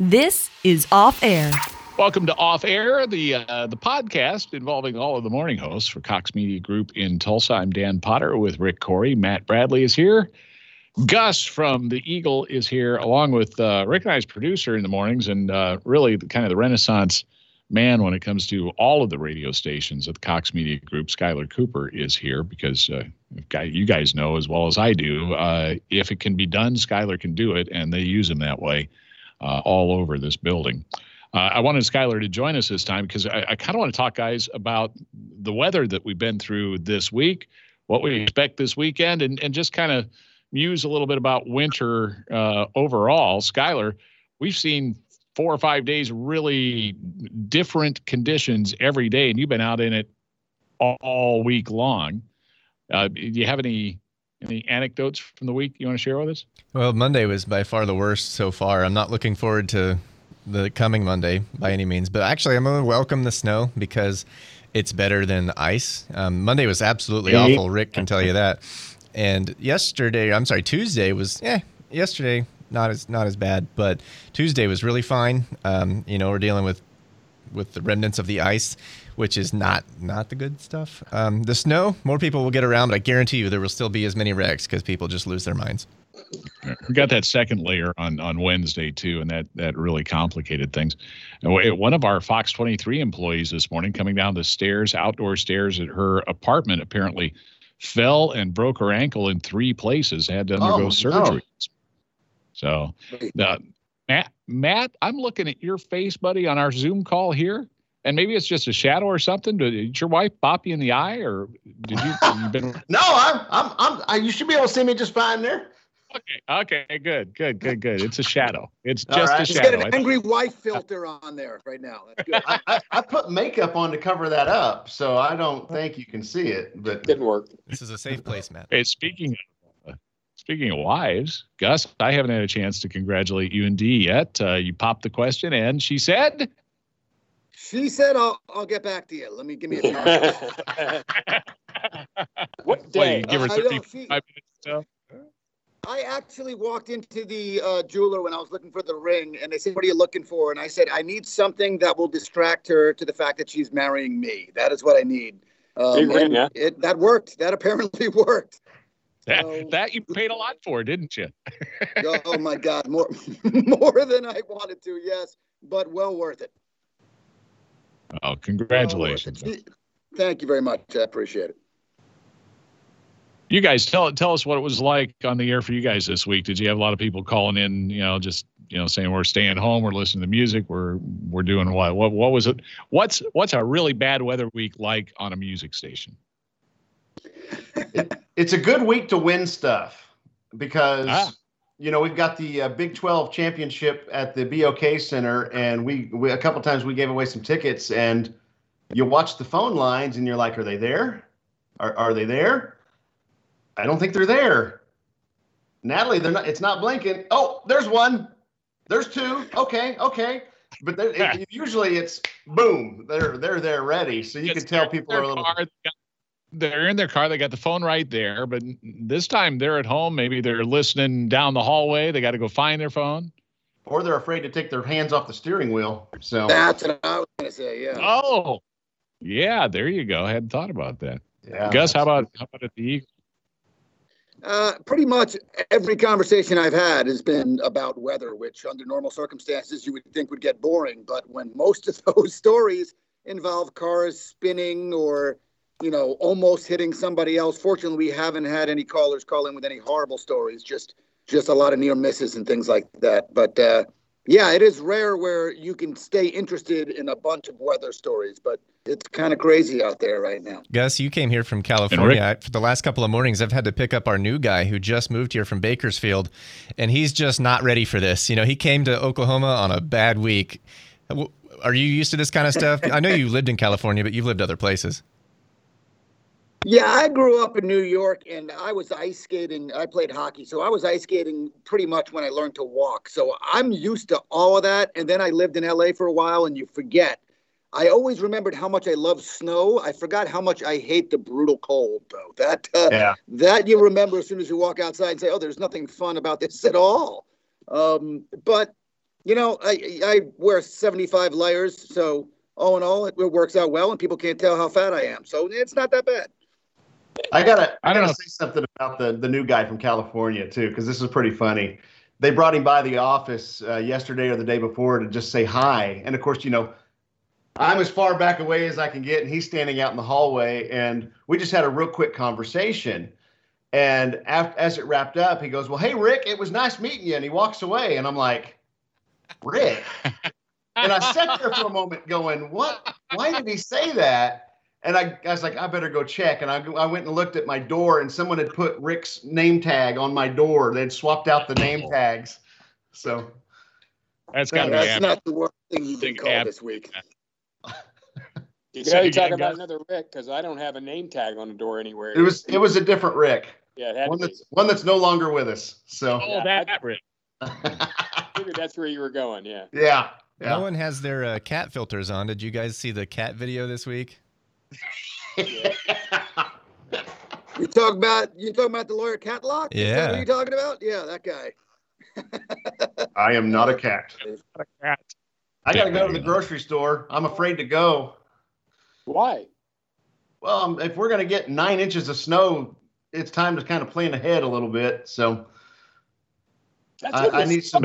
This is Off Air. Welcome to Off Air, the uh, the podcast involving all of the morning hosts for Cox Media Group in Tulsa. I'm Dan Potter with Rick Couri. Matt Bradley is here. Gus from the Eagle is here, along with uh, recognized producer in the mornings and uh, really the, kind of the renaissance man when it comes to all of the radio stations at the Cox Media Group. Skylar Cooper is here because uh, you guys know as well as I do, uh, if it can be done, Skylar can do it, and they use him that way uh, all over this building. Uh, I wanted Skylar to join us this time because I, I kind of want to talk, guys, about the weather that we've been through this week, what we expect this weekend, and, and just kind of – muse a little bit about winter uh, overall. Skylar, we've seen four or five days really different conditions every day, and you've been out in it all week long. Uh, do you have any any anecdotes from the week you want to share with us? Well, Monday was by far the worst so far. I'm not looking forward to the coming Monday by any means, but actually, I'm going to welcome the snow because it's better than ice. Um, Monday was absolutely awful. Rick can tell you that. And yesterday, I'm sorry, Tuesday was yeah, yesterday not as not as bad, but Tuesday was really fine. Um, you know, we're dealing with with the remnants of the ice, which is not not the good stuff. Um, the snow, more people will get around, but I guarantee you there will still be as many wrecks because people just lose their minds. We got that second layer on on Wednesday too, and that that really complicated things. One of our Fox 23 employees this morning coming down the stairs, outdoor stairs at her apartment, apparently fell and broke her ankle in three places, had to undergo oh, surgery. No. So, uh, Matt, Matt, I'm looking at your face, buddy, on our Zoom call here, and maybe it's just a shadow or something. Did your wife bop you in the eye, or did you? you been... no, I'm, I'm, I'm. I, you should be able to see me just fine there. Okay. Okay. Good. Good. Good. Good. It's a shadow. It's just right. a shadow. Just get an angry wife filter on there right now. I, I, I, put makeup on to cover that up, so I don't think you can see it. But didn't work. This is a safe place, Matt. Hey, speaking of, speaking of wives, Gus, I haven't had a chance to congratulate you and Dee yet. Uh, you popped the question, and she said. She said, "I'll I'll get back to you. Let me give me a." what day? give her 35 uh, minutes. I actually walked into the uh, jeweler when I was looking for the ring, and they said, "What are you looking for?" And I said, "I need something that will distract her to the fact that she's marrying me. That is what I need." Um, ring, yeah. it, that worked. That apparently worked. That, so, that you paid a lot for, didn't you? oh my God, more more than I wanted to. Yes, but well worth it. Oh, congratulations! Well Thank you very much. I appreciate it you guys tell tell us what it was like on the air for you guys this week. Did you have a lot of people calling in? You know, just you know, saying we're staying home, we're listening to music, we're we're doing what? What what was it? What's what's a really bad weather week like on a music station? It, it's a good week to win stuff because. Ah. You know, we've got the uh, Big 12 championship at the BOK Center, and we, we a couple times we gave away some tickets, and you watch the phone lines, and you're like, "Are they there? Are, are they there?" I don't think they're there. Natalie, they're not. It's not blinking. Oh, there's one. There's two. Okay, okay. But it, usually it's boom. They're they're there ready, so you it's can tell people are a little. Car, they're in their car. They got the phone right there. But this time they're at home. Maybe they're listening down the hallway. They got to go find their phone. Or they're afraid to take their hands off the steering wheel. So that's what I was gonna say. Yeah. Oh, yeah. There you go. I hadn't thought about that. Yeah. Gus, how about how about at the Eagles? Uh, pretty much every conversation I've had has been about weather, which under normal circumstances you would think would get boring. But when most of those stories involve cars spinning or, you know, almost hitting somebody else, fortunately we haven't had any callers call in with any horrible stories. Just just a lot of near misses and things like that. But uh, Yeah, it is rare where you can stay interested in a bunch of weather stories, but it's kind of crazy out there right now. Gus, you came here from California. I, for the last couple of mornings, I've had to pick up our new guy who just moved here from Bakersfield, and he's just not ready for this. You know, he came to Oklahoma on a bad week. Are you used to this kind of stuff? I know you lived in California, but you've lived other places. Yeah, I grew up in New York and I was ice skating. I played hockey, so I was ice skating pretty much when I learned to walk. So I'm used to all of that. And then I lived in LA for a while and you forget. I always remembered how much I love snow. I forgot how much I hate the brutal cold, though. That uh, yeah. that you remember as soon as you walk outside and say, "Oh, there's nothing fun about this at all." Um, but you know, I I wear 75 layers, so all in all, it, it works out well, and people can't tell how fat I am. So it's not that bad. I gotta, I gotta say something about the the new guy from California too, because this is pretty funny. They brought him by the office uh, yesterday or the day before to just say hi, and of course, you know, I'm as far back away as I can get, and he's standing out in the hallway, and we just had a real quick conversation. And after, as it wrapped up, he goes, "Well, hey Rick, it was nice meeting you," and he walks away, and I'm like, "Rick," and I sat there for a moment, going, "What? Why did he say that?" And I, I was like, I better go check. And I, I went and looked at my door, and someone had put Rick's name tag on my door. They'd swapped out the name oh. tags. So that's got that's not the worst thing you've been called this week. You can only talk about another Rick because I don't have a name tag on the door anywhere. It was it was a different Rick. Yeah, one that's one that's no longer with us. So oh, that, that Rick. figured that's where you were going. Yeah. Yeah. yeah. No one has their uh, cat filters on. Did you guys see the cat video this week? You talk about you talking about the lawyer Catlock? Yeah. What are you talking about? Yeah, that guy. I am not a cat. Not a cat. I got to go to the grocery store. I'm afraid to go. Why? Well, um, if we're going to get nine inches of snow, it's time to kind of plan ahead a little bit. So I, I need some.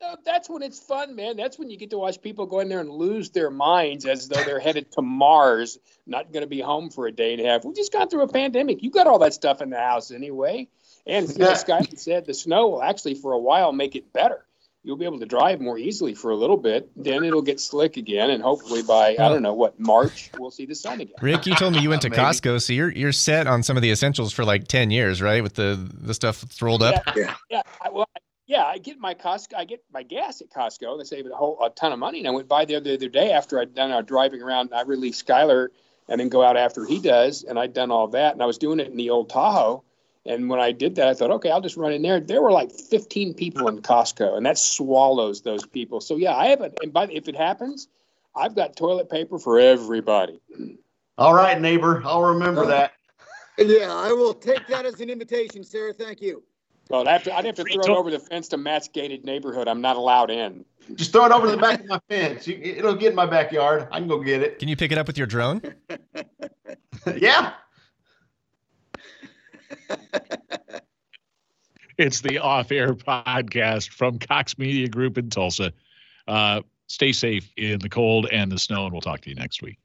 Milk that's when it's fun, man. That's when you get to watch people go in there and lose their minds as though they're headed to Mars, not going to be home for a day and a half. We just got through a pandemic. You got all that stuff in the house anyway. And yeah. this guy said the snow will actually, for a while, make it better. You'll be able to drive more easily for a little bit. Then it'll get slick again, and hopefully by I don't know what March we'll see the sun again. Rick, you told me you went to Costco, so you're you're set on some of the essentials for like ten years, right? With the the stuff that's rolled up. Yeah, yeah. I, well, yeah, I get my Costco, I get my gas at Costco. They save a whole a ton of money. And I went by there the other day after I'd done our driving around. I relieve Skyler and then go out after he does. And I'd done all that, and I was doing it in the old Tahoe. And when I did that, I thought, okay, I'll just run in there. There were like 15 people in Costco, and that swallows those people. So yeah, I have it. And by the if it happens, I've got toilet paper for everybody. All right, neighbor, I'll remember uh, that. Yeah, I will take that as an invitation, Sarah. Thank you. Well, I'd have to, I'd have to throw it over the fence to Matt's gated neighborhood. I'm not allowed in. Just throw it over the back of my fence. You, it'll get in my backyard. I can go get it. Can you pick it up with your drone? yeah. it's the off air podcast from Cox Media Group in Tulsa. Uh, stay safe in the cold and the snow, and we'll talk to you next week.